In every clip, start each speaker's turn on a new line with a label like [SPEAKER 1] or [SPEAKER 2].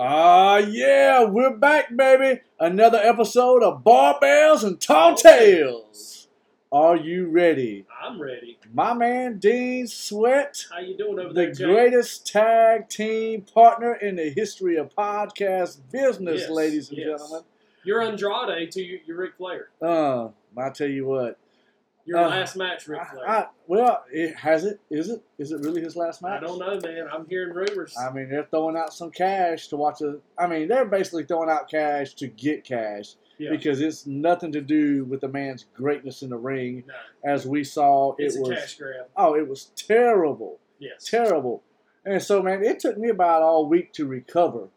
[SPEAKER 1] Ah, yeah, we're back, baby. Another episode of Barbells and Tall Tales. Are you ready?
[SPEAKER 2] I'm ready.
[SPEAKER 1] My man Dean Sweat,
[SPEAKER 2] How you doing over
[SPEAKER 1] the
[SPEAKER 2] there, Jay?
[SPEAKER 1] greatest tag team partner in the history of podcast business,
[SPEAKER 2] Yes,
[SPEAKER 1] ladies and
[SPEAKER 2] yes.
[SPEAKER 1] gentlemen.
[SPEAKER 2] You're Andrade to your, your Ric Flair.
[SPEAKER 1] Uh, I tell you what.
[SPEAKER 2] Your
[SPEAKER 1] Uh,
[SPEAKER 2] last match, Ric Flair.
[SPEAKER 1] I, well, it has it. Is it? Is it really his last match?
[SPEAKER 2] I don't know, man. I'm hearing rumors.
[SPEAKER 1] I mean, they're throwing out some cash to watch a. I mean, they're basically throwing out cash to get cash
[SPEAKER 2] yeah.
[SPEAKER 1] because it's nothing to do with the man's greatness in the ring.
[SPEAKER 2] no,
[SPEAKER 1] As we saw, it
[SPEAKER 2] it's a
[SPEAKER 1] was
[SPEAKER 2] cash grab.
[SPEAKER 1] oh, it was terrible,
[SPEAKER 2] Yes.
[SPEAKER 1] terrible. And so, man, it took me about all week to recover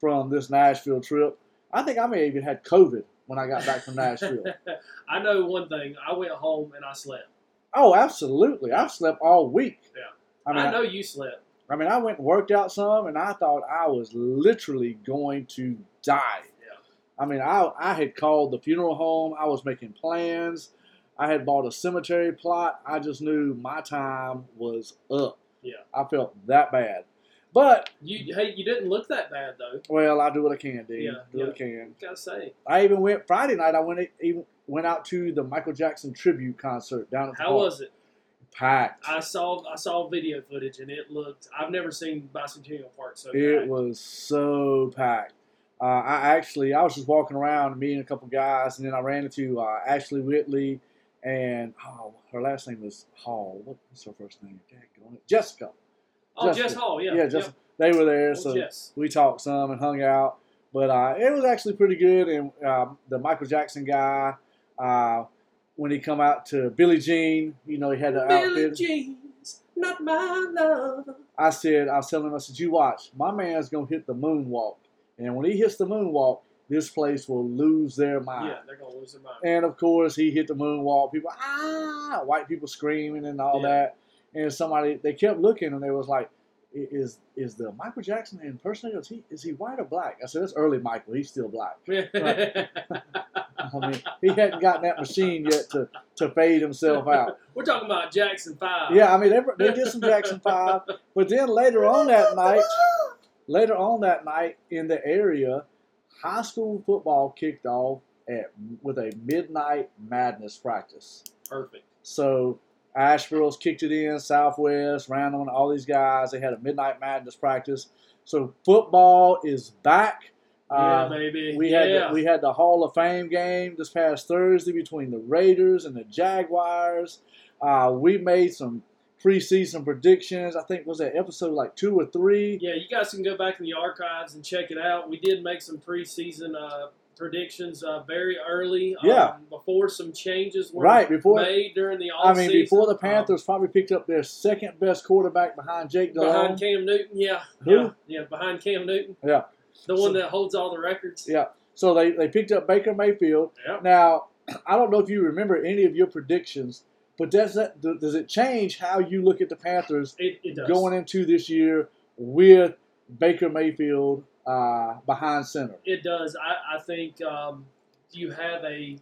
[SPEAKER 1] from this Nashville trip. I think I may have even had COVID when I got back from Nashville.
[SPEAKER 2] I know one thing. I went home and I slept.
[SPEAKER 1] oh, absolutely, I've slept all week.
[SPEAKER 2] Yeah.
[SPEAKER 1] I
[SPEAKER 2] I,
[SPEAKER 1] mean,
[SPEAKER 2] know you slept.
[SPEAKER 1] I mean, I went and worked out some, and I thought I was literally going to die.
[SPEAKER 2] Yeah.
[SPEAKER 1] I mean, I, I had called the funeral home. I was making plans. I had bought a cemetery plot. I just knew my time was up.
[SPEAKER 2] Yeah.
[SPEAKER 1] I felt that bad. But,
[SPEAKER 2] You hey, you didn't look that bad though.
[SPEAKER 1] well, I do what I can, dude.
[SPEAKER 2] Yeah,
[SPEAKER 1] do what I can.
[SPEAKER 2] Gotta say.
[SPEAKER 1] I even went Friday night. I went even went out to the Michael Jackson tribute concert down at the
[SPEAKER 2] How was it?
[SPEAKER 1] packed?
[SPEAKER 2] I saw I saw video footage and it looked. I've never seen Bicentennial Park so
[SPEAKER 1] It
[SPEAKER 2] packed.
[SPEAKER 1] was so packed. Uh, I actually, I was just walking around, me and a couple guys, and then I ran into uh, Ashley Whitley, and oh, her last name was Hall. What's her first name? Jessica.
[SPEAKER 2] Oh,
[SPEAKER 1] Jessica.
[SPEAKER 2] Jess Hall. Yeah.
[SPEAKER 1] Yeah, Jessica. They were there, so
[SPEAKER 2] Jess.
[SPEAKER 1] we talked some and hung out. But uh, it was actually pretty good. And uh, the Michael Jackson guy, uh, when he come out to Billie Jean, you know, he had the
[SPEAKER 2] Billie
[SPEAKER 1] outfit.
[SPEAKER 2] Jean's not my love.
[SPEAKER 1] I said, I was telling him, I said, you watch, my man's gonna hit the moonwalk, and when he hits the moonwalk, this place will lose their mind.
[SPEAKER 2] Yeah, they're gonna lose their mind.
[SPEAKER 1] And of course, he hit the moonwalk. People, ah, white people screaming and all
[SPEAKER 2] Yeah.
[SPEAKER 1] that. And somebody, they kept looking, and they was like, "Is is the Michael Jackson impersonator? Is he is he white or black?" I said, "That's early Michael. He's still black." I mean, he hadn't gotten that machine yet to to fade himself out.
[SPEAKER 2] We're talking about Jackson Five.
[SPEAKER 1] Yeah, I mean, they, they did some Jackson Five, but then later on that night, later on that night in the area, high school football kicked off at with a midnight madness practice.
[SPEAKER 2] Perfect.
[SPEAKER 1] So Asheville's kicked it in, Southwest, Random, all these guys. They had a midnight madness practice. So football is back.
[SPEAKER 2] Yeah,
[SPEAKER 1] Uh,
[SPEAKER 2] baby.
[SPEAKER 1] we
[SPEAKER 2] yeah.
[SPEAKER 1] had the, we had the Hall of Fame game this past Thursday between the Raiders and the Jaguars. Uh, we made some preseason predictions. I think was that episode like two or three.
[SPEAKER 2] yeah, you guys can go back in the archives and check it out. We did make some preseason uh, predictions uh, very early.
[SPEAKER 1] Yeah.
[SPEAKER 2] Um, before some changes were
[SPEAKER 1] Right, before-
[SPEAKER 2] made during the
[SPEAKER 1] offseason.
[SPEAKER 2] I
[SPEAKER 1] mean, before the
[SPEAKER 2] Um,
[SPEAKER 1] Panthers probably picked up their second best quarterback behind Jake Delhomme.
[SPEAKER 2] behind Cam Newton, yeah,
[SPEAKER 1] Who?
[SPEAKER 2] yeah, yeah, behind Cam Newton,
[SPEAKER 1] Yeah.
[SPEAKER 2] the
[SPEAKER 1] So-
[SPEAKER 2] one that holds all the records.
[SPEAKER 1] Yeah. So they, they picked up Baker Mayfield.
[SPEAKER 2] Yeah.
[SPEAKER 1] Now, I don't know if you remember any of your predictions, but does that does it change how you look at the Panthers
[SPEAKER 2] It, it
[SPEAKER 1] going into this year with Baker Mayfield uh, behind center?
[SPEAKER 2] It does. I, I think um, you have a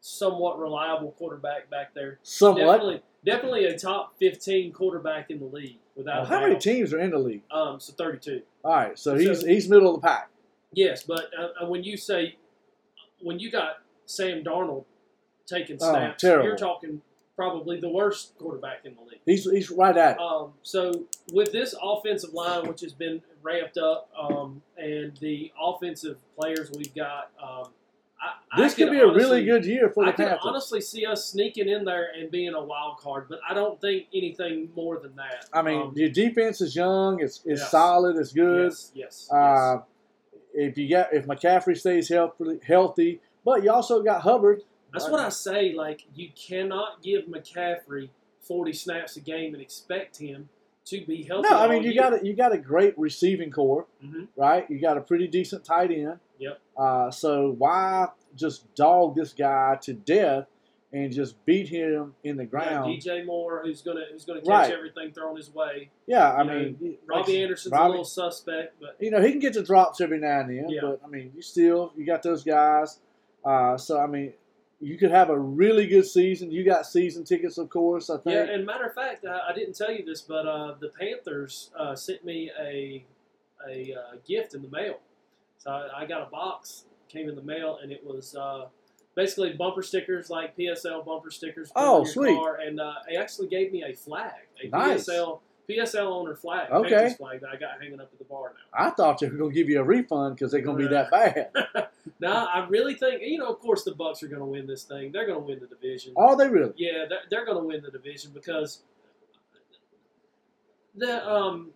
[SPEAKER 2] somewhat reliable quarterback back there.
[SPEAKER 1] Somewhat.
[SPEAKER 2] Definitely, definitely a top fifteen quarterback in the league without
[SPEAKER 1] Well, how many teams are in the league?
[SPEAKER 2] Um, so thirty-two.
[SPEAKER 1] All right, so he's
[SPEAKER 2] So-
[SPEAKER 1] he's middle of the pack.
[SPEAKER 2] Yes, but uh, uh, when you say when you got Sam Darnold taking
[SPEAKER 1] Oh,
[SPEAKER 2] snaps,
[SPEAKER 1] terrible.
[SPEAKER 2] you're talking probably the worst quarterback in the league.
[SPEAKER 1] He's he's right at it.
[SPEAKER 2] Um, so with this offensive line, which has been ramped up, um, and the offensive players we've got, um, I,
[SPEAKER 1] this
[SPEAKER 2] I
[SPEAKER 1] could be a really good year for the
[SPEAKER 2] I
[SPEAKER 1] Panthers.
[SPEAKER 2] honestly see us sneaking in there and being a wild card, but I don't think anything more than that.
[SPEAKER 1] I mean,
[SPEAKER 2] Um,
[SPEAKER 1] your defense is young. It's it's
[SPEAKER 2] Yes.
[SPEAKER 1] solid. It's good.
[SPEAKER 2] yes, yes, yes.
[SPEAKER 1] Uh, if you got if McCaffrey stays healthy, healthy, but you also got Hubbard.
[SPEAKER 2] That's what I say. Like you cannot give McCaffrey forty snaps a game and expect him to be healthy.
[SPEAKER 1] No, I mean you
[SPEAKER 2] year.
[SPEAKER 1] got a, you got a great receiving core,
[SPEAKER 2] Mhm.
[SPEAKER 1] right? You got a pretty decent tight end.
[SPEAKER 2] Yep.
[SPEAKER 1] Uh, so why just dog this guy to death and just beat him in the
[SPEAKER 2] Yeah,
[SPEAKER 1] ground?
[SPEAKER 2] DJ Moore, who's gonna who's gonna catch
[SPEAKER 1] Right.
[SPEAKER 2] everything thrown his way.
[SPEAKER 1] Yeah, I
[SPEAKER 2] You know,
[SPEAKER 1] mean,
[SPEAKER 2] Robbie
[SPEAKER 1] like,
[SPEAKER 2] Anderson's
[SPEAKER 1] Robbie-
[SPEAKER 2] a little suspect, but
[SPEAKER 1] you know, he can get the drops every now and then,
[SPEAKER 2] Yeah.
[SPEAKER 1] but I mean, you still you got those guys. Uh, so I mean, you could have a really good season. You got season tickets, of course. I think.
[SPEAKER 2] yeah. And matter of fact, I, I didn't tell you this, but uh, the Panthers uh, sent me a a uh, gift in the mail. So I, I got a box came in the mail, and it was uh, basically bumper stickers like PSL bumper stickers.
[SPEAKER 1] Oh, sweet.
[SPEAKER 2] Car, and uh, they actually gave me a flag, a
[SPEAKER 1] Nice.
[SPEAKER 2] PSL PSL owner flag,
[SPEAKER 1] Okay.
[SPEAKER 2] Panthers flag that I got hanging up at the bar now.
[SPEAKER 1] I thought they were going to give you a refund because they're going to be that bad.
[SPEAKER 2] Now I really think you know, of course, the Bucks are going to win this thing. They're going to win the division.
[SPEAKER 1] Are they really?
[SPEAKER 2] Yeah, they're, they're going to win the division because the um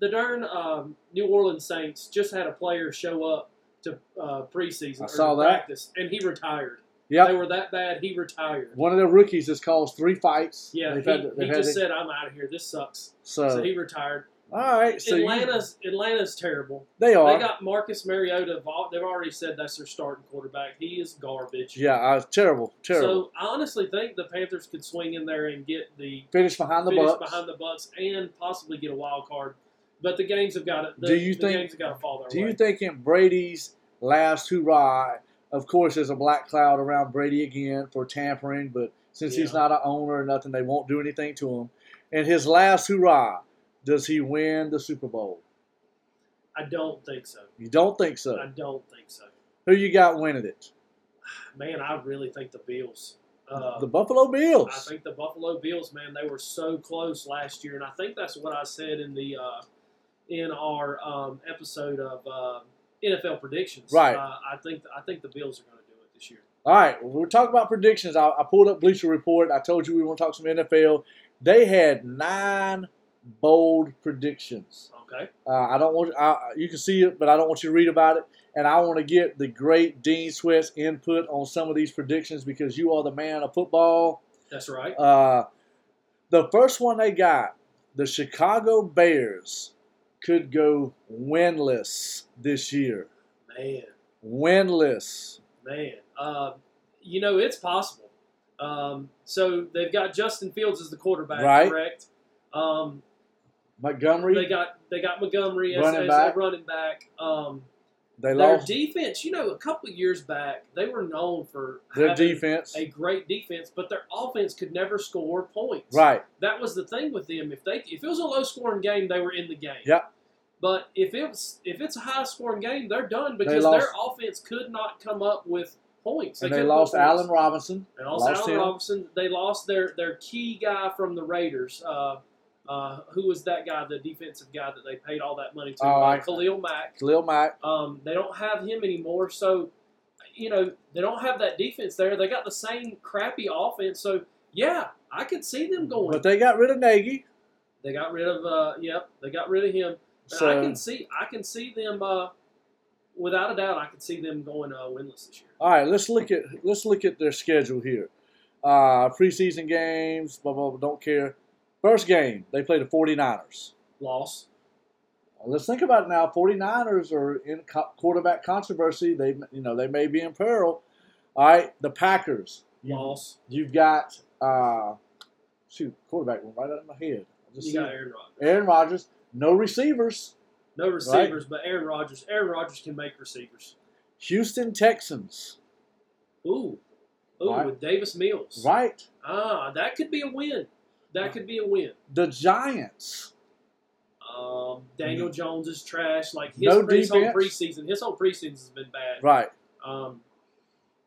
[SPEAKER 2] the darn um, New Orleans Saints just had a player show up to uh, preseason
[SPEAKER 1] I saw that.
[SPEAKER 2] practice, and he retired. Yeah,
[SPEAKER 1] they
[SPEAKER 2] were that bad. He retired.
[SPEAKER 1] One of the rookies has caused three fights.
[SPEAKER 2] Yeah,
[SPEAKER 1] They've
[SPEAKER 2] he,
[SPEAKER 1] had,
[SPEAKER 2] he
[SPEAKER 1] they've had
[SPEAKER 2] just said, "I'm out of here. This sucks."
[SPEAKER 1] so.
[SPEAKER 2] So he retired.
[SPEAKER 1] all right. So you-
[SPEAKER 2] Atlanta's Atlanta's terrible.
[SPEAKER 1] they are.
[SPEAKER 2] They got Marcus Mariota. They've already said that's their starting quarterback. He is garbage.
[SPEAKER 1] yeah, I was terrible. Terrible.
[SPEAKER 2] So I honestly think the Panthers could swing in there and get the
[SPEAKER 1] Finish behind the
[SPEAKER 2] finish
[SPEAKER 1] Bucks.
[SPEAKER 2] behind the Bucks and possibly get a wild card. But the games have got to. The,
[SPEAKER 1] Do you
[SPEAKER 2] the
[SPEAKER 1] think-
[SPEAKER 2] games have got to fall their
[SPEAKER 1] Do
[SPEAKER 2] way?
[SPEAKER 1] you think in Brady's last hurrah, of course, there's a black cloud around Brady again for tampering, but since he's not an owner or nothing, they won't do anything to him. And his last hurrah, does he win the Super Bowl?
[SPEAKER 2] I don't think so.
[SPEAKER 1] You don't think so?
[SPEAKER 2] I don't think so.
[SPEAKER 1] Who you got winning it?
[SPEAKER 2] Man, I really think the Bills. Uh,
[SPEAKER 1] the Buffalo Bills.
[SPEAKER 2] I think the Buffalo Bills, man, they were so close last year, and I think that's what I said in the uh, in our um, episode of uh, NFL predictions.
[SPEAKER 1] Right.
[SPEAKER 2] Uh, I think I think the Bills are going to do it this year.
[SPEAKER 1] All right, well, we're talking about predictions. I, I pulled up Bleacher Report. I told you we want to talk some NFL. They had nine bold predictions.
[SPEAKER 2] Okay.
[SPEAKER 1] Uh, I don't want I, you can see it, but I don't want you to read about it. And I want to get the great Dean Sweat's input on some of these predictions because you are the man of football.
[SPEAKER 2] That's right.
[SPEAKER 1] Uh, the first one they got, the Chicago Bears could go winless this year.
[SPEAKER 2] Man,
[SPEAKER 1] Winless.
[SPEAKER 2] man. Uh, you know, it's possible. Um, so they've got Justin Fields as the quarterback,
[SPEAKER 1] Right.
[SPEAKER 2] correct? Um,
[SPEAKER 1] Montgomery,
[SPEAKER 2] they got they got Montgomery as,
[SPEAKER 1] Running
[SPEAKER 2] as a running back. Um,
[SPEAKER 1] they
[SPEAKER 2] their
[SPEAKER 1] lost
[SPEAKER 2] defense, you know, a couple of years back, they were known for
[SPEAKER 1] their defense.
[SPEAKER 2] a great defense, but their offense could never score points.
[SPEAKER 1] Right.
[SPEAKER 2] That was the thing with them. If they if it was a low scoring game, they were in the game.
[SPEAKER 1] Yep.
[SPEAKER 2] But if it's if it's a high scoring game, they're done
[SPEAKER 1] They
[SPEAKER 2] because
[SPEAKER 1] lost-
[SPEAKER 2] their offense could not come up with points.
[SPEAKER 1] And they lost. Allen Robinson.
[SPEAKER 2] They lost,
[SPEAKER 1] lost
[SPEAKER 2] Allen
[SPEAKER 1] him.
[SPEAKER 2] Robinson. They lost their their key guy from the Raiders. Uh, uh, who was that guy, the defensive guy that they paid all that money to?
[SPEAKER 1] Oh,
[SPEAKER 2] uh, Khalil Mack.
[SPEAKER 1] Khalil Mack.
[SPEAKER 2] Um, they don't have him anymore, so you know they don't have that defense there. They got the same crappy offense, so yeah, I could see them going.
[SPEAKER 1] But they got rid of Nagy.
[SPEAKER 2] they got rid of, uh, yep, they got rid of him. And I can see, I can see them, uh, without a doubt, I can see them going uh, winless this year.
[SPEAKER 1] all right, let's look at let's look at their schedule here. Uh, preseason games, blah, blah, blah, don't care. First game, they play the 49ers.
[SPEAKER 2] Loss,
[SPEAKER 1] Let's think about it now. 49ers are in co- quarterback controversy. They, you know, they may be in peril. All right, the Packers.
[SPEAKER 2] Loss.
[SPEAKER 1] You've got uh, shoot quarterback went right out of my head. I just
[SPEAKER 2] You got
[SPEAKER 1] it.
[SPEAKER 2] Aaron Rodgers.
[SPEAKER 1] Aaron Rodgers. No receivers.
[SPEAKER 2] No receivers, but Aaron Rodgers. Aaron Rodgers can make receivers.
[SPEAKER 1] Houston Texans.
[SPEAKER 2] Ooh, ooh,
[SPEAKER 1] Right.
[SPEAKER 2] with Davis Mills.
[SPEAKER 1] Right.
[SPEAKER 2] Ah, that could be a win. That could be a win.
[SPEAKER 1] The Giants.
[SPEAKER 2] Um, Daniel Jones is trash. Like his,
[SPEAKER 1] No
[SPEAKER 2] his whole preseason, his whole preseason has been bad.
[SPEAKER 1] Right.
[SPEAKER 2] Um,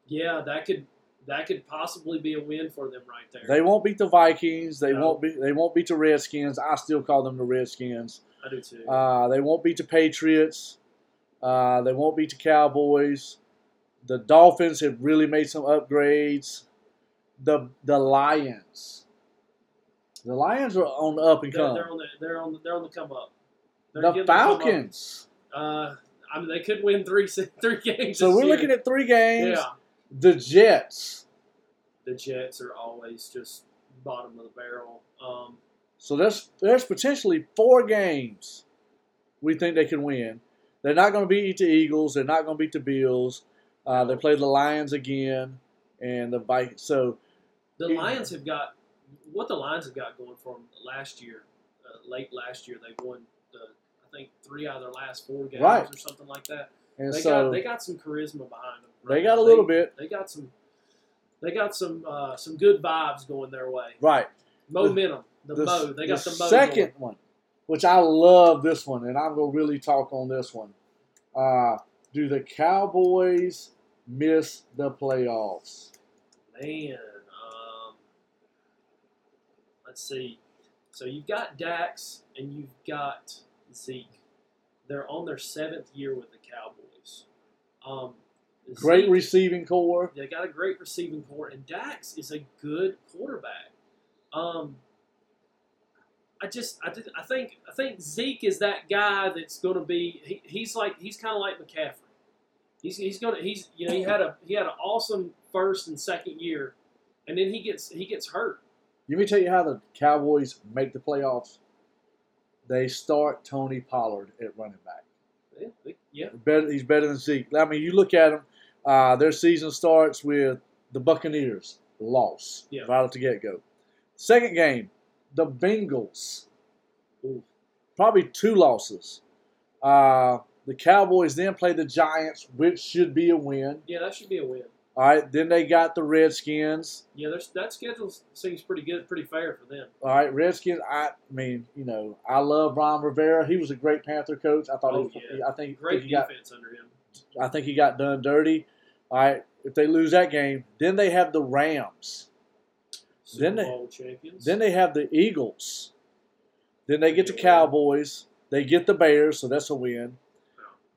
[SPEAKER 2] yeah, that could that could possibly be a win for them right there.
[SPEAKER 1] They won't beat the Vikings. They
[SPEAKER 2] No.
[SPEAKER 1] won't be. They won't beat the Redskins. I still call them the Redskins.
[SPEAKER 2] I do too.
[SPEAKER 1] Uh, they won't beat the Patriots. Uh, they won't beat the Cowboys. The Dolphins have really made some upgrades. The the Lions. The Lions are on the up and
[SPEAKER 2] they're,
[SPEAKER 1] come.
[SPEAKER 2] they're on the they're on the, they're on the come up. They're
[SPEAKER 1] The
[SPEAKER 2] up.
[SPEAKER 1] Falcons.
[SPEAKER 2] Uh, I mean, they could win three three games.
[SPEAKER 1] So we're
[SPEAKER 2] year.
[SPEAKER 1] looking at three games.
[SPEAKER 2] yeah.
[SPEAKER 1] The Jets.
[SPEAKER 2] The Jets are always just bottom of the barrel. Um,
[SPEAKER 1] So there's there's potentially four games we think they can win. They're not going to beat the Eagles. They're not going to beat the Bills. Uh, they play the Lions again, and the Vikings. So
[SPEAKER 2] the Lions have got what the Lions have got going for them last year. Uh, late last year, they won the I think three out of their last four games
[SPEAKER 1] Right.
[SPEAKER 2] or something like that.
[SPEAKER 1] and
[SPEAKER 2] They
[SPEAKER 1] so
[SPEAKER 2] got they got some charisma behind them.
[SPEAKER 1] They got a little bit.
[SPEAKER 2] They got some. They got some uh, some good vibes going their way.
[SPEAKER 1] right.
[SPEAKER 2] Momentum. The,
[SPEAKER 1] The,
[SPEAKER 2] mo. They got the, mo.
[SPEAKER 1] second
[SPEAKER 2] going.
[SPEAKER 1] one, which I love this one, and I'm gonna really talk on this one. Uh, do the Cowboys miss the playoffs?
[SPEAKER 2] Man, let's see. So you've got Dax and you've got Zeke. They're on their seventh year with the Cowboys. Um,
[SPEAKER 1] Great
[SPEAKER 2] Zeke-
[SPEAKER 1] receiving core.
[SPEAKER 2] They got a great receiving core, and Dax is a good quarterback. Um, I just, I, did, I think, I think Zeke is that guy that's going to be. He, he's like, he's kind of like McCaffrey. He's, he's going to, he's, you know, he had a, he had an awesome first and second year, and then he gets, he gets hurt.
[SPEAKER 1] Let me tell you how the Cowboys make the playoffs. They start Tony Pollard at running back.
[SPEAKER 2] Yeah, yeah,
[SPEAKER 1] Better, he's better than Zeke. I mean, you look at them. Uh, their season starts with the Buccaneers loss
[SPEAKER 2] Yeah.
[SPEAKER 1] right off the get go. Second game, the Bengals
[SPEAKER 2] Ooh.
[SPEAKER 1] probably two losses. Uh, the Cowboys then play the Giants, which should be a win.
[SPEAKER 2] yeah, that should be a win.
[SPEAKER 1] All right, then they got the Redskins.
[SPEAKER 2] Yeah, that schedule seems pretty good, pretty fair for them.
[SPEAKER 1] All right, Redskins. I mean, you know, I love Ron Rivera. He was a great Panther coach. I thought.
[SPEAKER 2] Oh,
[SPEAKER 1] he,
[SPEAKER 2] yeah.
[SPEAKER 1] I think.
[SPEAKER 2] Great
[SPEAKER 1] got.
[SPEAKER 2] defense under him.
[SPEAKER 1] I think he got done dirty. All right, if they lose that game, then they have the Rams.
[SPEAKER 2] Super
[SPEAKER 1] Then they-
[SPEAKER 2] Bowl champions.
[SPEAKER 1] Then they have the Eagles. Then they get the Cowboys. They get the Bears, so that's a win.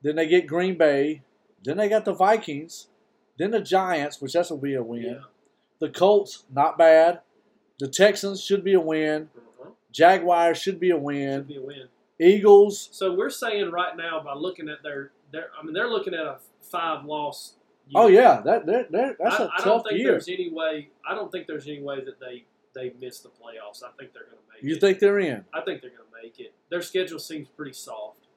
[SPEAKER 1] Then they get Green Bay. Then they got the Vikings. Then the Giants, which that's will be a win.
[SPEAKER 2] yeah.
[SPEAKER 1] The Colts, not bad. The Texans should be a win.
[SPEAKER 2] Uh-huh.
[SPEAKER 1] Jaguars should be a
[SPEAKER 2] Should
[SPEAKER 1] win.
[SPEAKER 2] be a win.
[SPEAKER 1] Eagles,
[SPEAKER 2] So we're saying right now by looking at their, their I mean they're looking at a five loss.
[SPEAKER 1] oh yeah, that, that, that that's
[SPEAKER 2] I
[SPEAKER 1] a
[SPEAKER 2] I don't think
[SPEAKER 1] year.
[SPEAKER 2] there's any way. I don't think there's any way that they they miss the playoffs. I think they're going to make
[SPEAKER 1] You
[SPEAKER 2] it.
[SPEAKER 1] You think they're in?
[SPEAKER 2] I think they're going to make it. Their schedule seems pretty soft.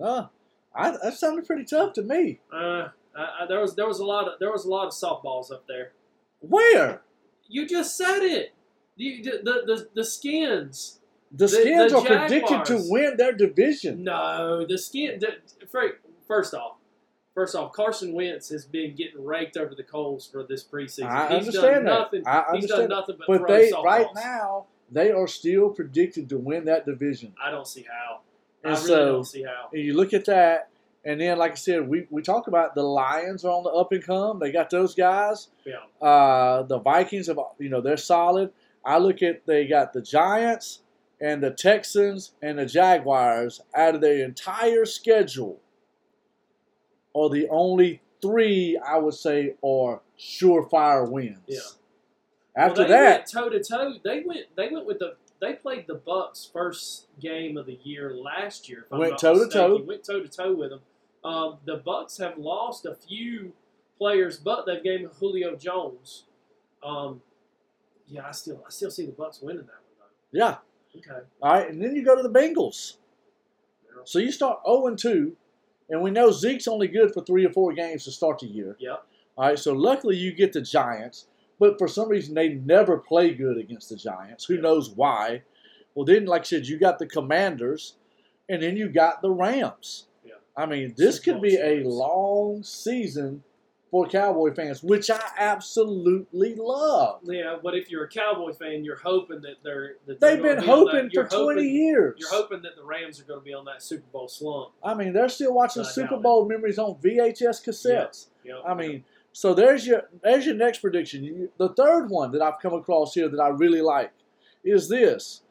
[SPEAKER 1] Uh, I, that sounded pretty tough to me.
[SPEAKER 2] Uh, I, I, there was there was a lot of there was a lot of softballs up there.
[SPEAKER 1] Where?
[SPEAKER 2] You just said it. You, the, the the the skins.
[SPEAKER 1] The
[SPEAKER 2] The-
[SPEAKER 1] Skins
[SPEAKER 2] the
[SPEAKER 1] are predicted to win their division.
[SPEAKER 2] No, the skin. The, first off, first off, Carson Wentz has been getting raked over the coals for this preseason.
[SPEAKER 1] I
[SPEAKER 2] He's
[SPEAKER 1] understand
[SPEAKER 2] done
[SPEAKER 1] that.
[SPEAKER 2] nothing.
[SPEAKER 1] I
[SPEAKER 2] he's done nothing but,
[SPEAKER 1] But they
[SPEAKER 2] softballs.
[SPEAKER 1] right now they are still predicted to win that division.
[SPEAKER 2] I don't see how.
[SPEAKER 1] And
[SPEAKER 2] I really
[SPEAKER 1] so
[SPEAKER 2] don't see how.
[SPEAKER 1] and you look at that, and then like I said, we, we talk about the Lions are on the up and come. They got those guys.
[SPEAKER 2] Yeah.
[SPEAKER 1] Uh, the Vikings have you know they're solid. I look at they got the Giants and the Texans and the Jaguars out of their entire schedule are the only three I would say are surefire wins.
[SPEAKER 2] Yeah.
[SPEAKER 1] After
[SPEAKER 2] well, they
[SPEAKER 1] that,
[SPEAKER 2] toe to toe. They went. They went with the. They played the Bucks first game of the year last year.
[SPEAKER 1] Went toe to toe.
[SPEAKER 2] Went toe to toe with them. Um, the Bucks have lost a few players, but they've gained Julio Jones. Um, yeah, I still I still see the Bucks winning that one
[SPEAKER 1] yeah.
[SPEAKER 2] Okay.
[SPEAKER 1] All right, and then you go to the Bengals.
[SPEAKER 2] Yeah.
[SPEAKER 1] So you start 0 and 2, and we know Zeke's only good for three or four games to start the year.
[SPEAKER 2] Yep.
[SPEAKER 1] All right, so luckily you get the Giants, but for some reason they never play good against the Giants. Who
[SPEAKER 2] Yeah.
[SPEAKER 1] knows why? Well, then, like I said, you got the Commanders, and then you got the Rams. I mean, this could be a long season for Cowboy fans, which I absolutely love.
[SPEAKER 2] Yeah, but if you're a Cowboy fan, you're hoping that they're that they're
[SPEAKER 1] They've been
[SPEAKER 2] be
[SPEAKER 1] hoping
[SPEAKER 2] that,
[SPEAKER 1] for
[SPEAKER 2] you're
[SPEAKER 1] 20 years.
[SPEAKER 2] You're hoping that the Rams are going to be on that Super Bowl slump.
[SPEAKER 1] I mean, they're still watching
[SPEAKER 2] I
[SPEAKER 1] Super
[SPEAKER 2] doubt it.
[SPEAKER 1] Bowl memories on VHS cassettes.
[SPEAKER 2] You know?
[SPEAKER 1] I mean, so there's your there's your next prediction. The third one that I've come across here that I really like is this: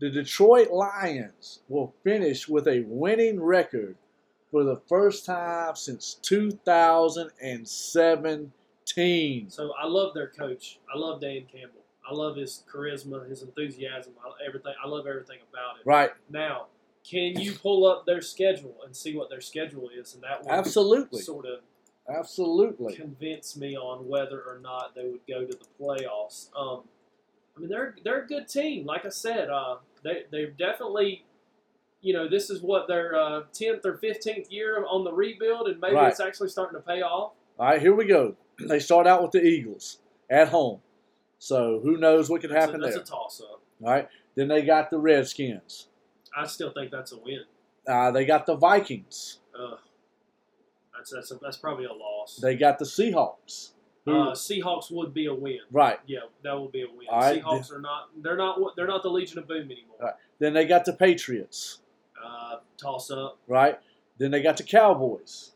[SPEAKER 1] the Detroit Lions will finish with a winning record for the first time since 2017.
[SPEAKER 2] So I love their coach. I love Dan Campbell. I love his charisma, his enthusiasm, everything. I love everything about it.
[SPEAKER 1] Right?
[SPEAKER 2] Now, can you pull up their schedule and see what their schedule is, and that will
[SPEAKER 1] Absolutely,
[SPEAKER 2] sort of
[SPEAKER 1] absolutely.
[SPEAKER 2] convince me on whether or not they would go to the playoffs. Um, I mean, they're they're a good team. Like I said, uh, they they're definitely, you know, this is what their uh, tenth or fifteenth year on the rebuild, and maybe
[SPEAKER 1] Right.
[SPEAKER 2] it's actually starting to pay off.
[SPEAKER 1] All right, here we go. They start out with the Eagles at home, so who knows what could
[SPEAKER 2] That's, a,
[SPEAKER 1] happen
[SPEAKER 2] that's
[SPEAKER 1] there?
[SPEAKER 2] That's a toss up.
[SPEAKER 1] All right, then they got the Redskins.
[SPEAKER 2] I still think that's a win.
[SPEAKER 1] Uh, they got the Vikings.
[SPEAKER 2] Ugh. That's that's a, that's probably a loss.
[SPEAKER 1] They got the Seahawks.
[SPEAKER 2] Uh, Seahawks would be a win.
[SPEAKER 1] right.
[SPEAKER 2] Yeah, that would be a win.
[SPEAKER 1] All right,
[SPEAKER 2] Seahawks are not. They're not. They're not the Legion of Boom anymore.
[SPEAKER 1] All right. Then they got the Patriots,
[SPEAKER 2] Uh, toss up.
[SPEAKER 1] right? Then they got the Cowboys.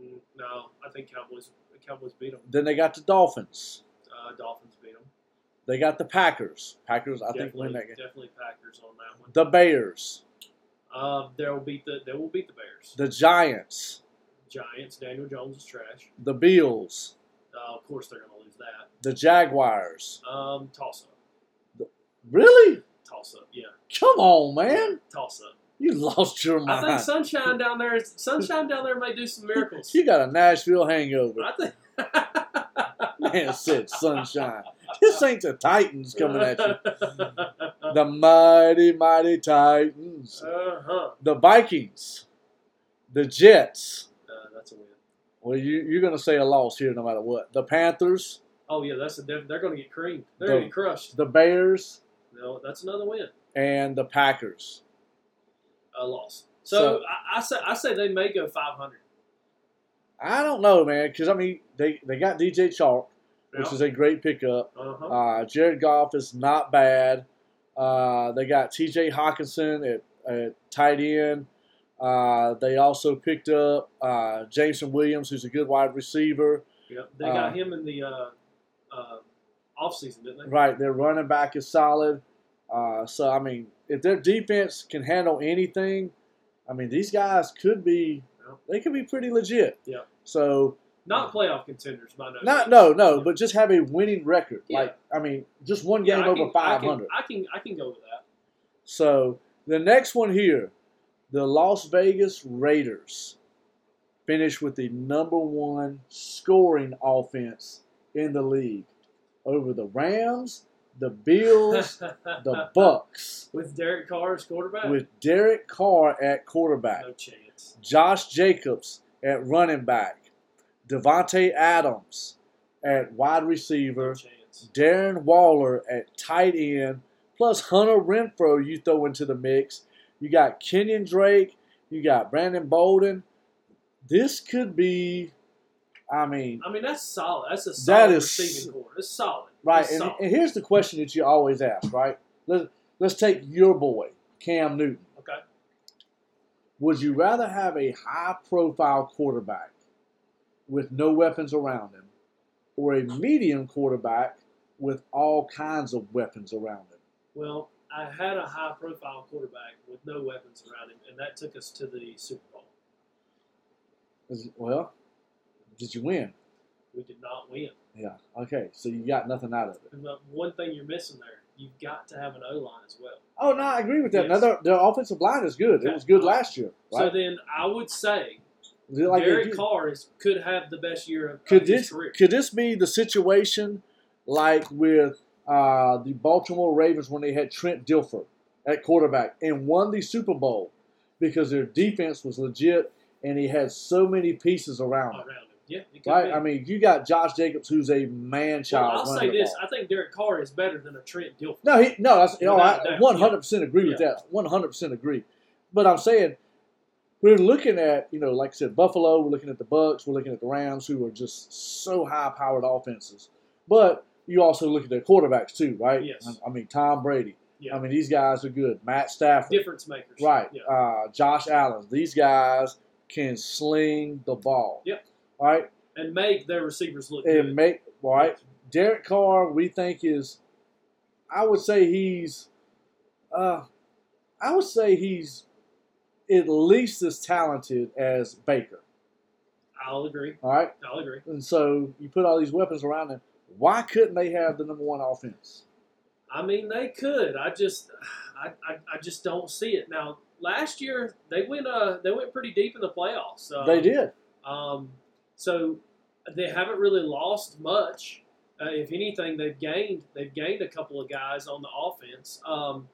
[SPEAKER 2] Mm, No, I think Cowboys. The Cowboys beat them.
[SPEAKER 1] Then they got the Dolphins.
[SPEAKER 2] Uh, Dolphins beat them.
[SPEAKER 1] They got the Packers. Packers, I think,
[SPEAKER 2] definitely,
[SPEAKER 1] win that game.
[SPEAKER 2] definitely Packers on that one.
[SPEAKER 1] The Bears,
[SPEAKER 2] Um, they will beat the. They will beat the Bears.
[SPEAKER 1] the Giants,
[SPEAKER 2] Giants. Daniel Jones is trash.
[SPEAKER 1] the Bills,
[SPEAKER 2] Uh, of course, they're going to lose that.
[SPEAKER 1] the Jaguars.
[SPEAKER 2] Um, toss up.
[SPEAKER 1] Really?
[SPEAKER 2] Toss up. Yeah,
[SPEAKER 1] Come on, man.
[SPEAKER 2] toss up.
[SPEAKER 1] You lost your mind.
[SPEAKER 2] I think. Sunshine down there, Sunshine down there may do some miracles.
[SPEAKER 1] You got a Nashville hangover.
[SPEAKER 2] I think.
[SPEAKER 1] Man said sunshine. This ain't the Titans coming at you. The mighty, mighty Titans.
[SPEAKER 2] Uh huh.
[SPEAKER 1] The Vikings. The Jets.
[SPEAKER 2] Uh, that's a win.
[SPEAKER 1] Well, you, you're going to say a loss here no matter what. The Panthers.
[SPEAKER 2] Oh yeah, that's a. They're, they're going to get creamed. They're
[SPEAKER 1] The-
[SPEAKER 2] going to get crushed.
[SPEAKER 1] The Bears.
[SPEAKER 2] No, that's another win.
[SPEAKER 1] And the Packers.
[SPEAKER 2] A loss. So,
[SPEAKER 1] So-
[SPEAKER 2] I, I say I say they may go 500.
[SPEAKER 1] I don't know, man, because, I mean, they, they got DJ Chark, which is a great pickup.
[SPEAKER 2] uh-huh.
[SPEAKER 1] Uh, Jared Goff is not bad. Uh, they got T.J. Hockenson at, at tight end. Uh, they also picked up uh, Jameson Williams, who's a good wide receiver.
[SPEAKER 2] Yep. They got
[SPEAKER 1] uh,
[SPEAKER 2] him in the uh, uh, offseason, didn't they?
[SPEAKER 1] Right, their running back is solid. Uh, so I mean, if their defense can handle anything, I mean these guys could be they could be pretty legit.
[SPEAKER 2] Yeah.
[SPEAKER 1] So
[SPEAKER 2] Not playoff contenders by no
[SPEAKER 1] not no no, but just have a winning record.
[SPEAKER 2] Yeah.
[SPEAKER 1] Like I mean, just one game
[SPEAKER 2] I
[SPEAKER 1] over
[SPEAKER 2] can-
[SPEAKER 1] five
[SPEAKER 2] I can, I can I can go with that.
[SPEAKER 1] So the next one here, the Las Vegas Raiders finished with the number one scoring offense in the league over the Rams, the Bills, the Bucks,
[SPEAKER 2] with Derek Carr as quarterback.
[SPEAKER 1] with Derek Carr at quarterback,
[SPEAKER 2] no chance.
[SPEAKER 1] Josh Jacobs at running back, Davante Adams at wide
[SPEAKER 2] No
[SPEAKER 1] receiver,
[SPEAKER 2] chance.
[SPEAKER 1] Darren Waller at tight end, plus Hunter Renfrow you throw into the mix. You got Kenyan Drake, you got Brandon Bolden. This could be, I mean,
[SPEAKER 2] I mean that's solid. That's a solid
[SPEAKER 1] That is
[SPEAKER 2] receiving core. It's solid.
[SPEAKER 1] right.
[SPEAKER 2] It's
[SPEAKER 1] And,
[SPEAKER 2] solid.
[SPEAKER 1] and here's the question that you always ask, right? Let's let's take your boy, Cam Newton.
[SPEAKER 2] okay.
[SPEAKER 1] Would you rather have a high profile quarterback with no weapons around him or a medium quarterback with all kinds of weapons around him?
[SPEAKER 2] Well, I had a high profile quarterback with no weapons around him, and that took us to the Super Bowl.
[SPEAKER 1] Well, did you win?
[SPEAKER 2] We did not win.
[SPEAKER 1] Yeah. Okay. So you got nothing out of it.
[SPEAKER 2] The one thing you're missing there, you've got to have an O line as well.
[SPEAKER 1] Oh no, I agree with that.
[SPEAKER 2] Yes.
[SPEAKER 1] Now their, their offensive line is good. It was good last year,
[SPEAKER 2] So then I would say
[SPEAKER 1] like
[SPEAKER 2] Derek Carr is, could have the best year of,
[SPEAKER 1] could
[SPEAKER 2] of his
[SPEAKER 1] this
[SPEAKER 2] career.
[SPEAKER 1] could this be the situation like with uh, the Baltimore Ravens when they had Trent Dilfer at quarterback and won the Super Bowl because their defense was legit and he had so many pieces around
[SPEAKER 2] around him. Yeah,
[SPEAKER 1] Right?
[SPEAKER 2] be.
[SPEAKER 1] I mean, you got Josh Jacobs, who's a man
[SPEAKER 2] well,
[SPEAKER 1] child.
[SPEAKER 2] I'll say this:
[SPEAKER 1] ball.
[SPEAKER 2] I think Derek Carr is better than a Trent Dilfer.
[SPEAKER 1] No, he no. That's oh,
[SPEAKER 2] Without
[SPEAKER 1] I one hundred percent agree with that. One hundred percent agree. But I'm saying we're looking at you know, like I said, Buffalo. We're looking at the Bucks. We're looking at the Rams, who are just so high-powered offenses. But you also look at their quarterbacks too, right?
[SPEAKER 2] Yes.
[SPEAKER 1] I, I mean, Tom Brady.
[SPEAKER 2] Yeah,
[SPEAKER 1] I mean, these guys are good. Matt Stafford.
[SPEAKER 2] difference makers.
[SPEAKER 1] Right.
[SPEAKER 2] Yeah.
[SPEAKER 1] Uh, Josh Allen. These guys can sling the ball.
[SPEAKER 2] Yep.
[SPEAKER 1] Right.
[SPEAKER 2] and make their receivers look
[SPEAKER 1] And
[SPEAKER 2] good.
[SPEAKER 1] make right. Derek Carr, we think is, I would say he's, uh, I would say he's at least as talented as Baker.
[SPEAKER 2] I'll agree.
[SPEAKER 1] All right,
[SPEAKER 2] I'll agree.
[SPEAKER 1] and so you put all these weapons around him. Why couldn't they have the number one offense?
[SPEAKER 2] I mean, they could. I just, I, I, I just don't see it. Now, last year they went, uh, they went pretty deep in the playoffs. Um,
[SPEAKER 1] they did.
[SPEAKER 2] Um, so they haven't really lost much. Uh, if anything, they've gained. They've gained a couple of guys on the offense. Um,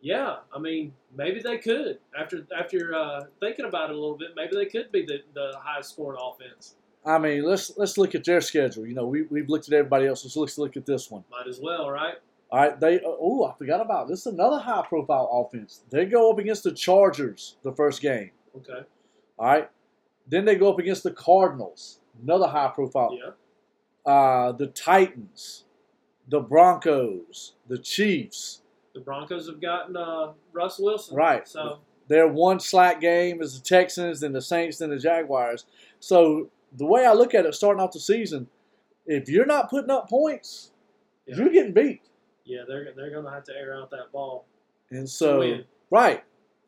[SPEAKER 2] yeah, I mean, maybe they could. After after uh, thinking about it a little bit, maybe they could be the, the highest scoring offense.
[SPEAKER 1] I mean, let's let's look at their schedule. You know, we we've looked at everybody else. Let's look, let's look at this one.
[SPEAKER 2] Might as well, right?
[SPEAKER 1] All right, they. Oh, I forgot about this. Is another high-profile offense. They go up against the Chargers the first game.
[SPEAKER 2] Okay.
[SPEAKER 1] All right. Then they go up against the Cardinals, another high profile.
[SPEAKER 2] Yeah.
[SPEAKER 1] Uh, the Titans, the Broncos, the Chiefs,
[SPEAKER 2] The Broncos have gotten uh, Russ Wilson.
[SPEAKER 1] Right.
[SPEAKER 2] So
[SPEAKER 1] Their one slack game is the Texans, then the Saints, then the Jaguars. So the way I look at it, starting off the season, if you're not putting up points,
[SPEAKER 2] Yeah.
[SPEAKER 1] you're getting beat.
[SPEAKER 2] yeah, they're they're gonna have to air out that ball.
[SPEAKER 1] And so right.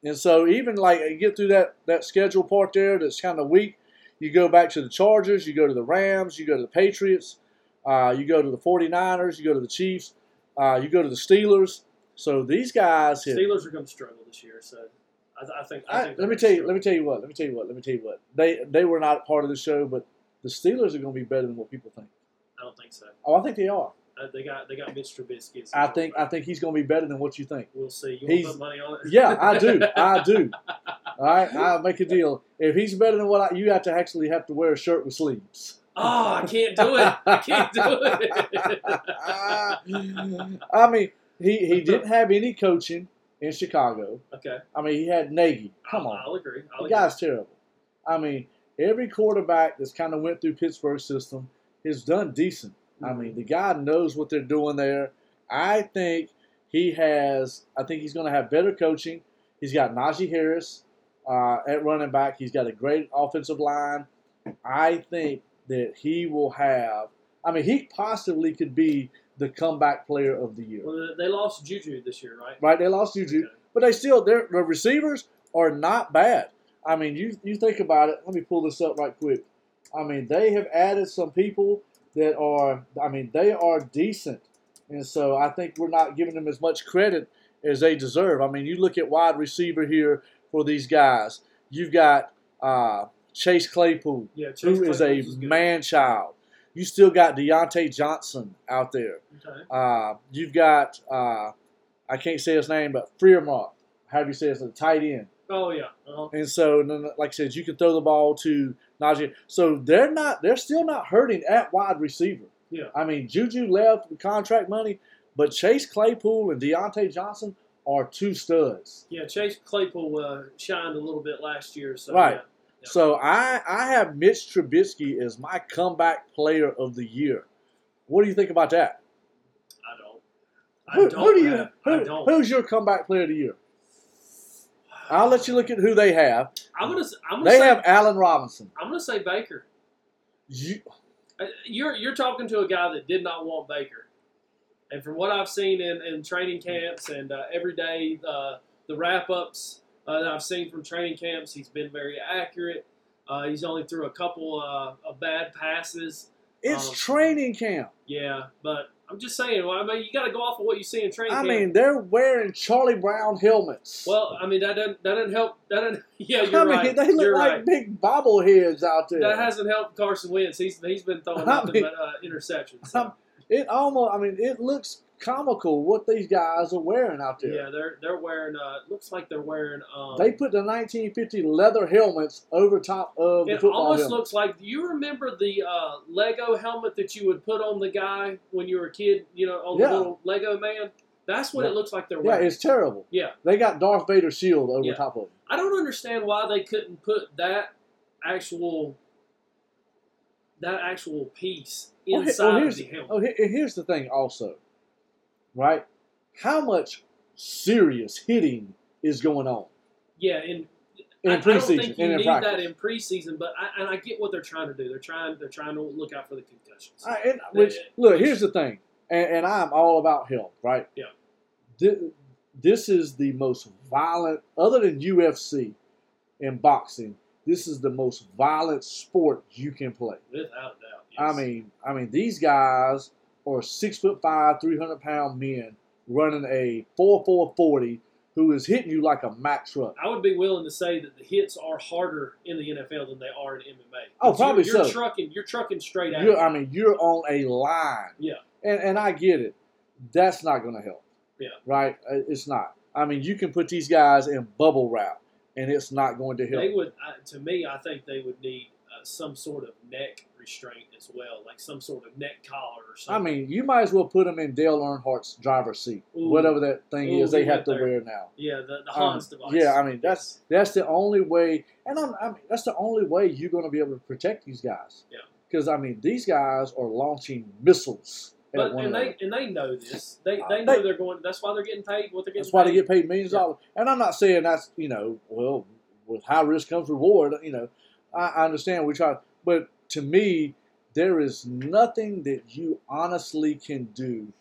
[SPEAKER 1] And so even like you get through that that schedule part there that's kind of weak, you go back to the Chargers, you go to the Rams, you go to the Patriots, uh, you go to the 49ers, you go to the Chiefs, uh, you go to the Steelers. So these guys have
[SPEAKER 2] Steelers are going to struggle this year. So I, I think. I
[SPEAKER 1] I, let me tell you. Let me tell you what. Let me tell you what. Let me tell you what. They they were not part of the show, but the Steelers are going to be better than what people think.
[SPEAKER 2] I don't think so.
[SPEAKER 1] Oh, I think they are.
[SPEAKER 2] Uh, they got they got Mitch Trubisky.
[SPEAKER 1] I think I think he's going to be better than what you think.
[SPEAKER 2] we'll see. You
[SPEAKER 1] he's-
[SPEAKER 2] want to put money on it?
[SPEAKER 1] Yeah, I do. I do. All right, I'll make a deal. If he's better than what I, you have to actually have to wear a shirt with sleeves.
[SPEAKER 2] Oh, I can't do it. I can't do it.
[SPEAKER 1] I mean, he he didn't have any coaching in Chicago.
[SPEAKER 2] okay.
[SPEAKER 1] I mean, he had Nagy. Come on.
[SPEAKER 2] I'll agree. I'll
[SPEAKER 1] The
[SPEAKER 2] agree.
[SPEAKER 1] guy's terrible. I mean, every quarterback that's kind of went through Pittsburgh's system has done decent. I mean, the guy knows what they're doing there. I think he has. I think he's going to have better coaching. He's got Najee Harris uh, at running back. He's got a great offensive line. I think that he will have. I mean, he possibly could be the comeback player of the year.
[SPEAKER 2] Well, they lost Juju this year, right?
[SPEAKER 1] Right? They lost Juju,
[SPEAKER 2] Okay.
[SPEAKER 1] but they still their the receivers are not bad. I mean, you you think about it. Let me pull this up right quick. I mean, they have added some people that are. I mean, they are decent, and so I think we're not giving them as much credit as they deserve. I mean, you look at wide receiver here for these guys. You've got uh, Chase Claypool,
[SPEAKER 2] Yeah. Chase
[SPEAKER 1] who is a man child. You still got Diontae Johnson out there.
[SPEAKER 2] Okay.
[SPEAKER 1] Uh, you've got uh, I can't say his name, but Freermont. How do you say it's a tight end?
[SPEAKER 2] Oh yeah. Uh-huh.
[SPEAKER 1] And so, like I said, you can throw the ball to Najee. So they're not, they're still not hurting at wide receiver.
[SPEAKER 2] Yeah.
[SPEAKER 1] I mean, Juju left with contract money, but Chase Claypool and Diontae Johnson are two studs.
[SPEAKER 2] Yeah. Chase Claypool uh, shined a little bit last year. So
[SPEAKER 1] Right.
[SPEAKER 2] Yeah. Yeah.
[SPEAKER 1] So I, I have Mitch Trubisky as my comeback player of the year. What do you think about that?
[SPEAKER 2] I don't. I
[SPEAKER 1] Who,
[SPEAKER 2] don't.
[SPEAKER 1] who do you?
[SPEAKER 2] have-
[SPEAKER 1] Who,
[SPEAKER 2] I don't.
[SPEAKER 1] Who's your comeback player of the year? I'll let you look at who they have.
[SPEAKER 2] I'm gonna. I'm gonna
[SPEAKER 1] They
[SPEAKER 2] say.
[SPEAKER 1] have Allen Robinson.
[SPEAKER 2] I'm gonna say Baker.
[SPEAKER 1] You,
[SPEAKER 2] Uh, You're you're talking to a guy that did not want Baker, and from what I've seen in, in training camps and uh, every day uh, the wrap ups uh, that I've seen from training camps, he's been very accurate. Uh, he's only threw a couple uh, of bad passes.
[SPEAKER 1] it's
[SPEAKER 2] Um,
[SPEAKER 1] training camp.
[SPEAKER 2] Yeah, but I'm just saying. Well, I mean, you got to go off of what you see in training
[SPEAKER 1] I
[SPEAKER 2] camp.
[SPEAKER 1] mean, they're wearing Charlie Brown helmets.
[SPEAKER 2] well, I mean that doesn't that doesn't help. That doesn't. Yeah, you're
[SPEAKER 1] mean,
[SPEAKER 2] right.
[SPEAKER 1] they look
[SPEAKER 2] you're
[SPEAKER 1] like
[SPEAKER 2] right.
[SPEAKER 1] big bobbleheads out there.
[SPEAKER 2] That hasn't helped Carson Wentz. He's he's been throwing
[SPEAKER 1] I
[SPEAKER 2] nothing
[SPEAKER 1] mean-
[SPEAKER 2] but uh, interceptions. so.
[SPEAKER 1] it almost, I mean, it looks comical what these guys are wearing out there.
[SPEAKER 2] Yeah, they're they're wearing. Uh, looks like they're wearing. Um,
[SPEAKER 1] They put the 1950 leather helmets over top of the
[SPEAKER 2] it almost
[SPEAKER 1] helmet.
[SPEAKER 2] looks like. Do you remember the uh, Lego helmet that you would put on the guy when you were a kid? You know, on
[SPEAKER 1] Yeah.
[SPEAKER 2] the little Lego man. That's what
[SPEAKER 1] Yeah.
[SPEAKER 2] it looks like they're
[SPEAKER 1] yeah, it's terrible.
[SPEAKER 2] Yeah.
[SPEAKER 1] They got Darth Vader shield over
[SPEAKER 2] Yeah.
[SPEAKER 1] top of it.
[SPEAKER 2] I don't understand why they couldn't put that actual that actual piece inside
[SPEAKER 1] oh,
[SPEAKER 2] of the helmet.
[SPEAKER 1] Oh, here's the thing also, right? How much serious hitting is going on
[SPEAKER 2] Yeah, and
[SPEAKER 1] in
[SPEAKER 2] I, I don't
[SPEAKER 1] preseason
[SPEAKER 2] think you need
[SPEAKER 1] practice?
[SPEAKER 2] that in preseason, but I, and I get what they're trying to do. They're trying they're trying to look out for the concussions.
[SPEAKER 1] I, and, which
[SPEAKER 2] They-
[SPEAKER 1] look,
[SPEAKER 2] which-
[SPEAKER 1] here's the thing, and, and I'm all about health, right?
[SPEAKER 2] Yeah.
[SPEAKER 1] This, this is the most violent, other than UFC and boxing. This is the most violent sport you can play.
[SPEAKER 2] Without doubt.
[SPEAKER 1] I mean, I mean, these guys are six foot five, three hundred pound men running a four four forty, who is hitting you like a Mack truck.
[SPEAKER 2] I would be willing to say that the hits are harder in the NFL than they are in MMA.
[SPEAKER 1] Oh, probably
[SPEAKER 2] you're, you're
[SPEAKER 1] so.
[SPEAKER 2] trucking. You're trucking straight
[SPEAKER 1] You're. I mean, you're on a line.
[SPEAKER 2] Yeah.
[SPEAKER 1] And and I get it. That's not going to help.
[SPEAKER 2] Yeah.
[SPEAKER 1] Right. Uh, It's not. I mean, you can put these guys in bubble wrap, and it's not going to help.
[SPEAKER 2] They would, uh, to me, I think they would need uh, some sort of neck restraint as well, like some sort of neck collar or something.
[SPEAKER 1] I mean, you might as well put them in Dale Earnhardt's driver's seat,
[SPEAKER 2] Ooh.
[SPEAKER 1] whatever that thing
[SPEAKER 2] Ooh,
[SPEAKER 1] is they have to
[SPEAKER 2] there.
[SPEAKER 1] wear now.
[SPEAKER 2] yeah, the, the
[SPEAKER 1] Um,
[SPEAKER 2] Hans device.
[SPEAKER 1] Yeah, I mean that's that's the only way, and I'm, I mean that's the only way you're going to be able to protect these guys.
[SPEAKER 2] Yeah.
[SPEAKER 1] Because I mean these guys are launching missiles
[SPEAKER 2] But and they and they know this. They
[SPEAKER 1] Uh,
[SPEAKER 2] they know
[SPEAKER 1] they-
[SPEAKER 2] are going. That's why they're getting paid. What they're getting.
[SPEAKER 1] That's why they get paid millions of
[SPEAKER 2] Yeah.
[SPEAKER 1] dollars. And I'm not saying that's you know, well, with high risk comes reward. You know, I, I understand we try, but to me, there is nothing that you honestly can do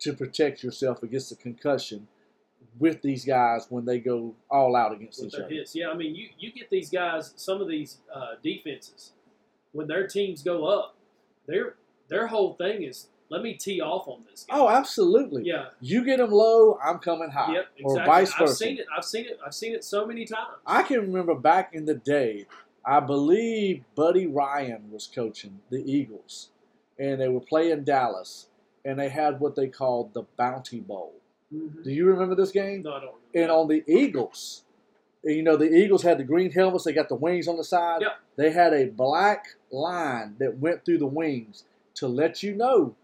[SPEAKER 1] to protect yourself against a concussion with these guys when they go all out against
[SPEAKER 2] with
[SPEAKER 1] each other.
[SPEAKER 2] hits. Yeah, I mean, you, you get these guys, some of these uh, defenses, when their teams go up, their their whole thing is let me tee off on this guy.
[SPEAKER 1] Oh, absolutely.
[SPEAKER 2] yeah,
[SPEAKER 1] You get them low, I'm coming high,
[SPEAKER 2] yep,
[SPEAKER 1] or
[SPEAKER 2] exactly.
[SPEAKER 1] vice versa.
[SPEAKER 2] I've seen it. I've seen it. I've seen it so many times.
[SPEAKER 1] I can remember back in the day, I believe Buddy Ryan was coaching the Eagles, and they were playing Dallas, and they had what they called the Bounty Bowl.
[SPEAKER 2] Mhm.
[SPEAKER 1] Do you remember this game?
[SPEAKER 2] No, I don't.
[SPEAKER 1] And on the Eagles, you know, the Eagles had the green helmets, they got the wings on the side.
[SPEAKER 2] Yep.
[SPEAKER 1] They had a black line that went through the wings to let you know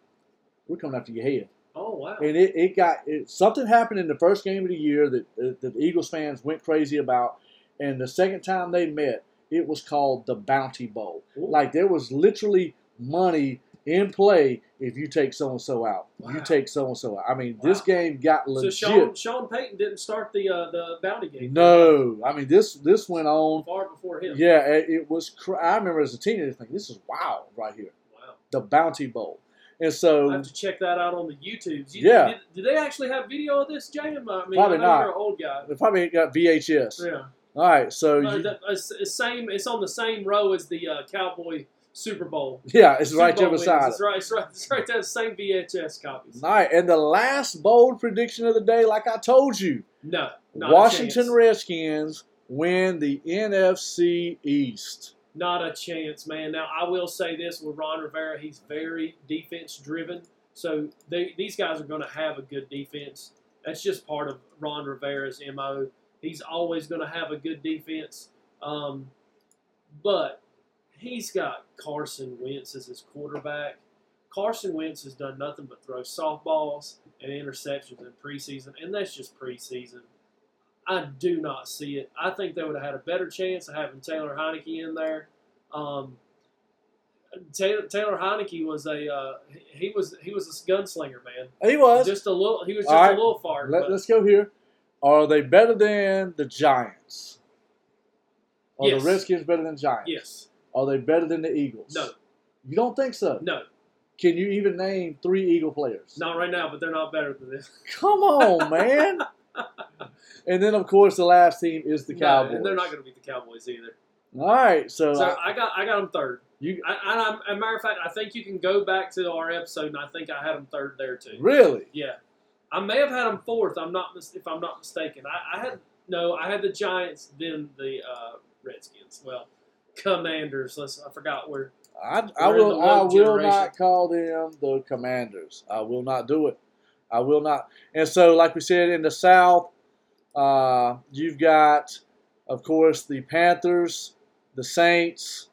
[SPEAKER 1] we're coming after your head.
[SPEAKER 2] oh wow.
[SPEAKER 1] And it, it got it, something happened in the first game of the year that, that the Eagles fans went crazy about. And the second time they met, it was called the Bounty Bowl.
[SPEAKER 2] Ooh.
[SPEAKER 1] Like there was literally money in play if you take so and so out. You take so and so out. I mean, this game got
[SPEAKER 2] so
[SPEAKER 1] legit.
[SPEAKER 2] Sean Sean Payton didn't start the uh, the bounty game.
[SPEAKER 1] no, I mean this this went on.
[SPEAKER 2] far before him.
[SPEAKER 1] Yeah, it, it was. Cr- I remember as a teenager thinking, "This is wild right here."
[SPEAKER 2] Wow.
[SPEAKER 1] The Bounty Bowl, and
[SPEAKER 2] I
[SPEAKER 1] so
[SPEAKER 2] have to check that out on the YouTubes. You,
[SPEAKER 1] Yeah.
[SPEAKER 2] Did, did they actually have video of this, Jam? I mean,
[SPEAKER 1] Probably
[SPEAKER 2] I
[SPEAKER 1] not.
[SPEAKER 2] you're an old guy.
[SPEAKER 1] they probably got VHS.
[SPEAKER 2] Yeah.
[SPEAKER 1] All right, so
[SPEAKER 2] Uh,
[SPEAKER 1] you-
[SPEAKER 2] the- it's, it's same. It's on the same row as the uh, Cowboy Super Bowl.
[SPEAKER 1] yeah, it's
[SPEAKER 2] Super
[SPEAKER 1] right there
[SPEAKER 2] Bowl
[SPEAKER 1] beside.
[SPEAKER 2] It's right. It's right. It's right there. The same VHS copies.
[SPEAKER 1] All right, and the last bold prediction of the day, like I told you,
[SPEAKER 2] No. Not
[SPEAKER 1] Washington
[SPEAKER 2] chance.
[SPEAKER 1] Redskins win the NFC East.
[SPEAKER 2] Not a chance, man. Now I will say this with Ron Rivera, he's very defense driven. So they, these guys are going to have a good defense. That's just part of Ron Rivera's mo. He's always going to have a good defense. Um, but he's got Carson Wentz as his quarterback. Carson Wentz has done nothing but throw softballs and interceptions in preseason, and that's just preseason. I do not see it. I think they would have had a better chance of having Taylor Heinicke in there. Um, Taylor, Taylor Heinicke was a uh, he was he was a gunslinger man.
[SPEAKER 1] He was.
[SPEAKER 2] Just a little. He was just
[SPEAKER 1] right.
[SPEAKER 2] a little far.
[SPEAKER 1] Let, us go here. Are they better than the Giants? Are
[SPEAKER 2] Yes.
[SPEAKER 1] the Redskins better than Giants?
[SPEAKER 2] yes.
[SPEAKER 1] Are they better than the Eagles?
[SPEAKER 2] No.
[SPEAKER 1] You don't think so?
[SPEAKER 2] No.
[SPEAKER 1] Can you even name three Eagle players?
[SPEAKER 2] Not right now, but they're not better than this.
[SPEAKER 1] Come on, man. and then, of course, the last team is the
[SPEAKER 2] No,
[SPEAKER 1] Cowboys.
[SPEAKER 2] and they're not going to beat the Cowboys either.
[SPEAKER 1] All right, so,
[SPEAKER 2] So
[SPEAKER 1] I-
[SPEAKER 2] I got I got them third.
[SPEAKER 1] you
[SPEAKER 2] I, I, I, a matter of fact, I think you can go back to our episode, and I think I had them third there too.
[SPEAKER 1] really?
[SPEAKER 2] Yeah, I may have had them fourth. I'm not mis- if I'm not mistaken. I, I had no, I had the Giants, then the uh, Redskins. Well, Commanders. Let's I forgot where.
[SPEAKER 1] I, I will. I will
[SPEAKER 2] generation.
[SPEAKER 1] not call them the Commanders. I will not do it. I will not. And so, like we said, in the South, uh, you've got, of course, the Panthers, the Saints.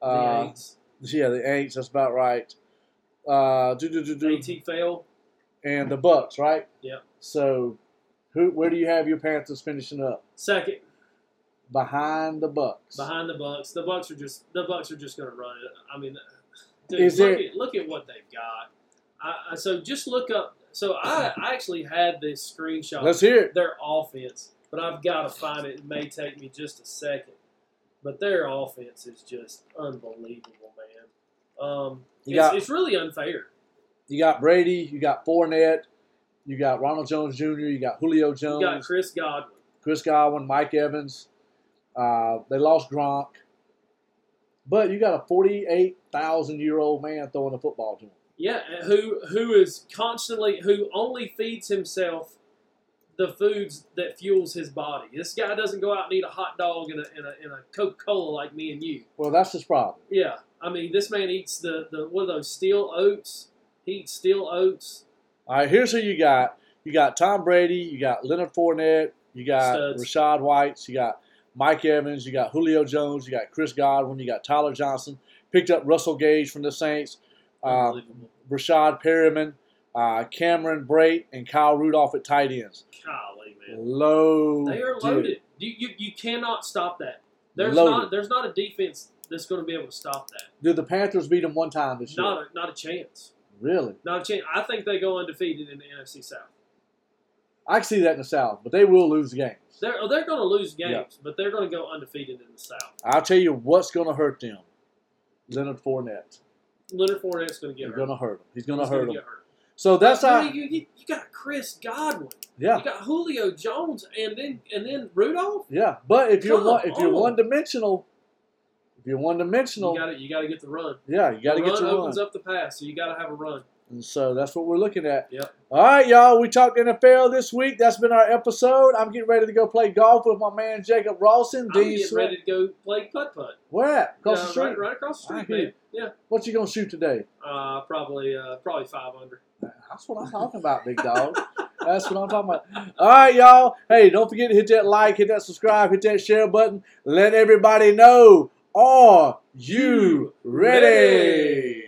[SPEAKER 2] The
[SPEAKER 1] Uh,
[SPEAKER 2] Aints.
[SPEAKER 1] yeah, the Aints. That's about right. Uh, do, do, do, do,
[SPEAKER 2] AT fail.
[SPEAKER 1] And the Bucks, right?
[SPEAKER 2] Yep.
[SPEAKER 1] So, who? Where do you have your Panthers finishing up?
[SPEAKER 2] Second
[SPEAKER 1] Behind the Bucks.
[SPEAKER 2] behind the Bucks. The Bucks are just the Bucks are just going to run it. I mean, dude,
[SPEAKER 1] Is
[SPEAKER 2] look,
[SPEAKER 1] there-
[SPEAKER 2] at, look at what they've got. I, I, so just look up. So I, I actually had this screenshot.
[SPEAKER 1] Let's hear it.
[SPEAKER 2] their offense, but I've got to find it. It may take me just a second, but their offense is just unbelievable, man. Um, it's,
[SPEAKER 1] got-
[SPEAKER 2] it's really unfair.
[SPEAKER 1] You got Brady. You got Fournette. You got Ronald Jones Jr. You got Julio Jones.
[SPEAKER 2] You got Chris Godwin.
[SPEAKER 1] Chris Godwin, Mike Evans. Uh, they lost Gronk. But you got a 48,000 year old man throwing a football to him.
[SPEAKER 2] Yeah, who who is constantly who only feeds himself the foods that fuels his body. This guy doesn't go out and eat a hot dog and a, and a, and a Coca Cola like me and you.
[SPEAKER 1] Well, that's his problem.
[SPEAKER 2] Yeah, I mean this man eats the the what are those steel oats? He eats steel oats.
[SPEAKER 1] All right, here's who you got. You got Tom Brady. You got Leonard Fournette. You got
[SPEAKER 2] Studs.
[SPEAKER 1] Rachaad White. You got Mike Evans. You got Julio Jones. You got Chris Godwin. You got Tyler Johnson. Picked up Russell Gage from the Saints. Uh, Rashad Perriman, uh, Cameron Brate, and Kyle Rudolph at tight ends.
[SPEAKER 2] Golly, man.
[SPEAKER 1] Loaded.
[SPEAKER 2] They are loaded. You, you you cannot stop that. There's
[SPEAKER 1] Loaded.
[SPEAKER 2] not there's not a defense that's going to be able to stop that.
[SPEAKER 1] Did the Panthers beat them one time this year?
[SPEAKER 2] Not a, not a chance.
[SPEAKER 1] Really?
[SPEAKER 2] Chance. I think they go undefeated in the NFC South.
[SPEAKER 1] I can see that in the South, but they will lose games.
[SPEAKER 2] They're oh, they're going to lose games,
[SPEAKER 1] Yeah.
[SPEAKER 2] but they're going to go undefeated in the South.
[SPEAKER 1] I'll tell you what's going to hurt them. Leonard Fournette.
[SPEAKER 2] Leonard Fournette's going to get
[SPEAKER 1] He's
[SPEAKER 2] hurt.
[SPEAKER 1] going to hurt them. He's going to hurt
[SPEAKER 2] get.
[SPEAKER 1] So that's how.
[SPEAKER 2] You, you, you got Chris Godwin.
[SPEAKER 1] Yeah,
[SPEAKER 2] You got Julio Jones, and then and then Rudolph.
[SPEAKER 1] yeah. But if you're one, if you're one dimensional, if you're one dimensional,
[SPEAKER 2] You got to you got to get the run.
[SPEAKER 1] yeah, you got to get the run.
[SPEAKER 2] opens up the pass, so you got to have a run.
[SPEAKER 1] And so that's what we're looking at.
[SPEAKER 2] Yep.
[SPEAKER 1] All right, y'all. We talked NFL this week. That's been our episode. I'm getting ready to go play golf with my man Jacob Rawson.
[SPEAKER 2] I'm
[SPEAKER 1] D.
[SPEAKER 2] getting ready to go play putt putt.
[SPEAKER 1] Where at? Across the
[SPEAKER 2] Yeah,
[SPEAKER 1] street.
[SPEAKER 2] right, right across the street, man. Yeah,
[SPEAKER 1] What you gonna shoot today?
[SPEAKER 2] uh, probably uh, probably five under.
[SPEAKER 1] That's what I'm talking about, big dog. That's what I'm talking about. All right, y'all. Hey, don't forget to hit that like, hit that subscribe, hit that share button. Let everybody know. Are you ready?